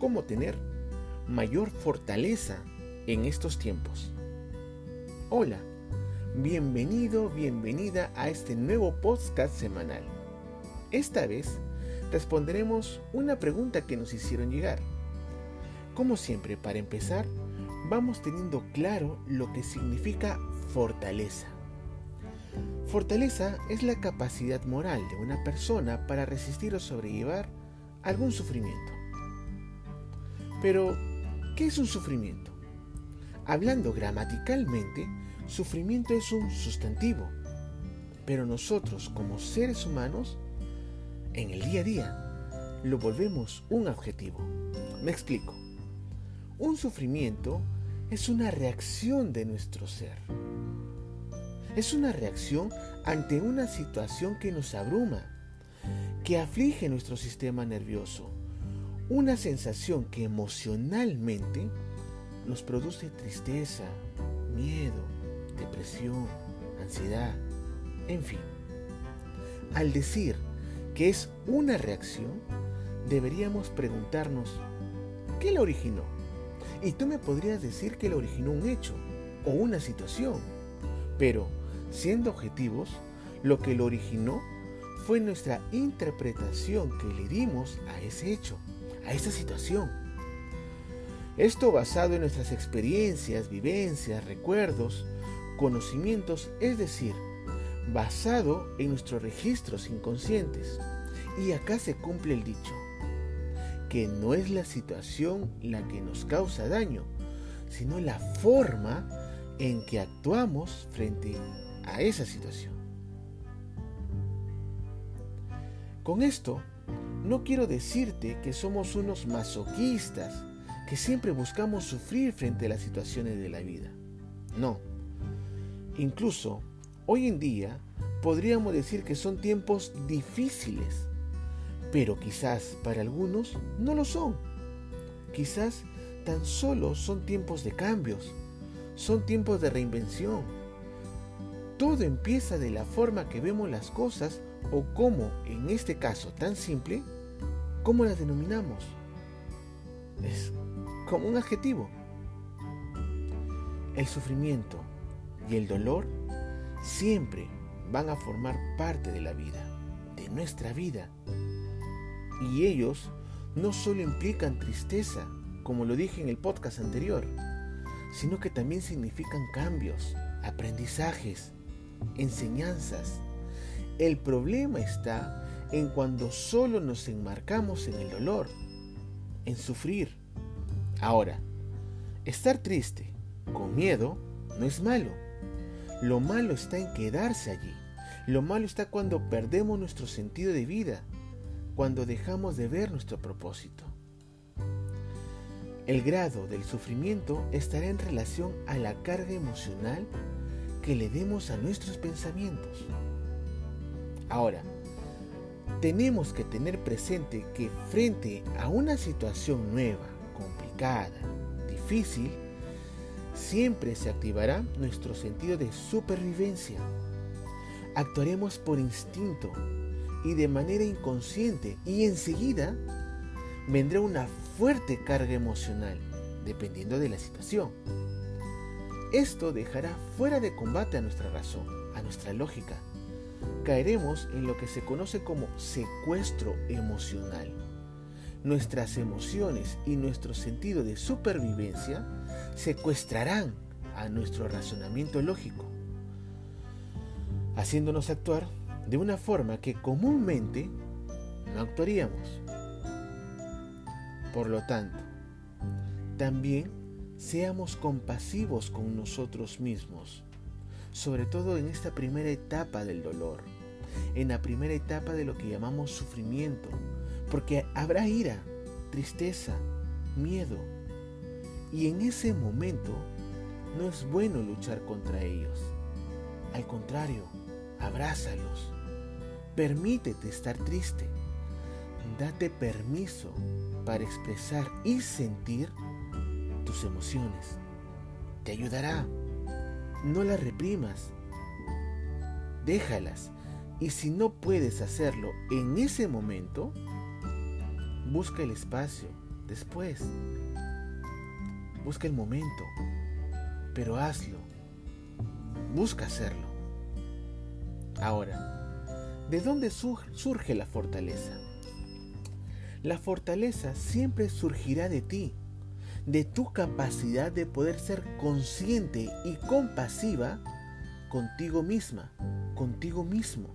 cómo tener mayor fortaleza en estos tiempos. Hola, bienvenido, bienvenida a este nuevo podcast semanal. Esta vez responderemos una pregunta que nos hicieron llegar. Como siempre, para empezar, vamos teniendo claro lo que significa fortaleza. Fortaleza es la capacidad moral de una persona para resistir o sobrellevar algún sufrimiento. Pero, ¿qué es un sufrimiento? Hablando gramaticalmente, sufrimiento es un sustantivo, pero nosotros como seres humanos, en el día a día, lo volvemos un adjetivo. Me explico. Un sufrimiento es una reacción de nuestro ser. Es una reacción ante una situación que nos abruma, que aflige nuestro sistema nervioso, una sensación que emocionalmente nos produce tristeza, miedo, depresión, ansiedad, en fin. Al decir que es una reacción, deberíamos preguntarnos, ¿qué la originó? Y tú me podrías decir que la originó un hecho o una situación, pero siendo objetivos, lo que lo originó fue nuestra interpretación que le dimos a ese hecho, a esa situación. Esto basado en nuestras experiencias, vivencias, recuerdos, conocimientos, es decir, basado en nuestros registros inconscientes. Y acá se cumple el dicho, que no es la situación la que nos causa daño, sino la forma en que actuamos frente a esa situación. Con esto, no quiero decirte que somos unos masoquistas, que siempre buscamos sufrir frente a las situaciones de la vida. No. Incluso, hoy en día, podríamos decir que son tiempos difíciles, pero quizás para algunos no lo son. Quizás tan solo son tiempos de cambios, son tiempos de reinvención. Todo empieza de la forma que vemos las cosas o como, en este caso tan simple, ¿cómo las denominamos? Es como un adjetivo. El sufrimiento y el dolor siempre van a formar parte de la vida, de nuestra vida. Y ellos no solo implican tristeza, como lo dije en el podcast anterior, sino que también significan cambios, aprendizajes, enseñanzas. El problema está en cuando solo nos enmarcamos en el dolor, en sufrir. Ahora, estar triste, con miedo, no es malo. Lo malo está en quedarse allí. Lo malo está cuando perdemos nuestro sentido de vida, cuando dejamos de ver nuestro propósito. El grado del sufrimiento estará en relación a la carga emocional que le demos a nuestros pensamientos. Ahora, tenemos que tener presente que frente a una situación nueva, complicada, difícil, siempre se activará nuestro sentido de supervivencia. Actuaremos por instinto y de manera inconsciente y enseguida vendrá una fuerte carga emocional, dependiendo de la situación. Esto dejará fuera de combate a nuestra razón, a nuestra lógica. Caeremos en lo que se conoce como secuestro emocional. Nuestras emociones y nuestro sentido de supervivencia secuestrarán a nuestro razonamiento lógico, haciéndonos actuar de una forma que comúnmente no actuaríamos. Por lo tanto, también seamos compasivos con nosotros mismos, sobre todo en esta primera etapa del dolor, en la primera etapa de lo que llamamos sufrimiento, porque habrá ira, tristeza, miedo, y en ese momento no es bueno luchar contra ellos. Al contrario, abrázalos. Permítete estar triste. Date permiso para expresar y sentir tus emociones. Te ayudará. No las reprimas. Déjalas. Y si no puedes hacerlo en ese momento, busca el espacio, después. Busca el momento, pero hazlo. Busca hacerlo. Ahora, ¿de dónde surge la fortaleza? La fortaleza siempre surgirá de ti, de tu capacidad de poder ser consciente y compasiva contigo misma, contigo mismo.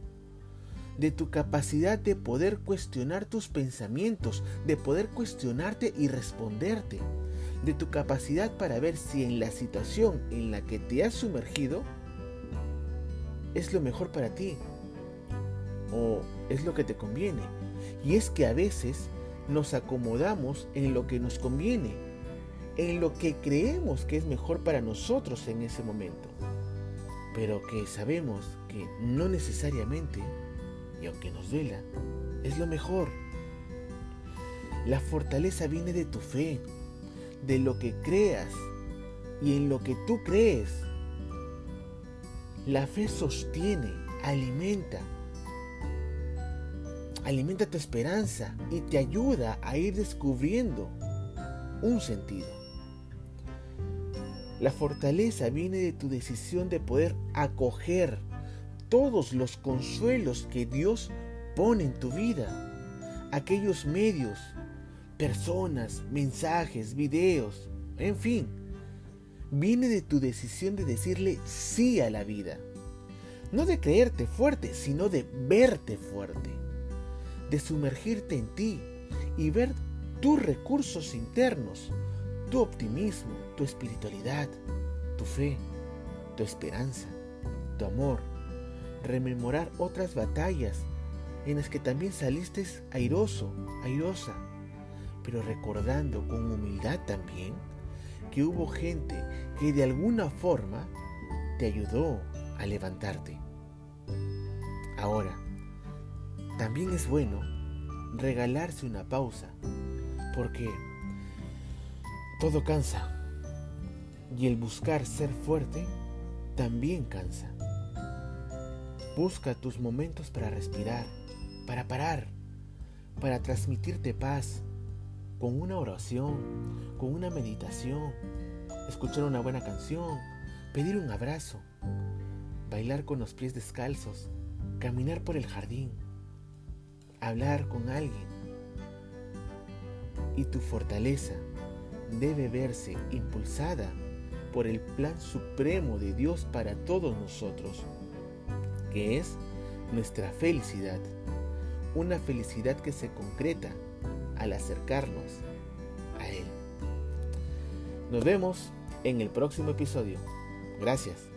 De tu capacidad de poder cuestionar tus pensamientos, de poder cuestionarte y responderte, de tu capacidad para ver si en la situación en la que te has sumergido es lo mejor para ti o es lo que te conviene. Y es que a veces nos acomodamos en lo que nos conviene, en lo que creemos que es mejor para nosotros en ese momento, pero que sabemos que no necesariamente y aunque nos duela, es lo mejor. La fortaleza viene de tu fe, de lo que creas y en lo que tú crees. La fe sostiene, alimenta, alimenta tu esperanza y te ayuda a ir descubriendo un sentido. La fortaleza viene de tu decisión de poder acoger todos los consuelos que Dios pone en tu vida. Aquellos medios, personas, mensajes, videos, en fin. Viene de tu decisión de decirle sí a la vida. No de creerte fuerte, sino de verte fuerte. De sumergirte en ti y ver tus recursos internos, tu optimismo, tu espiritualidad, tu fe, tu esperanza, tu amor, rememorar otras batallas en las que también saliste airoso, airosa, pero recordando con humildad también que hubo gente que de alguna forma te ayudó a levantarte. Ahora, también es bueno regalarse una pausa, porque todo cansa y el buscar ser fuerte también cansa. Busca tus momentos para respirar, para parar, para transmitirte paz, con una oración, con una meditación, escuchar una buena canción, pedir un abrazo, bailar con los pies descalzos, caminar por el jardín, hablar con alguien. Y tu fortaleza debe verse impulsada por el plan supremo de Dios para todos nosotros que es nuestra felicidad, una felicidad que se concreta al acercarnos a Él. Nos vemos en el próximo episodio. Gracias.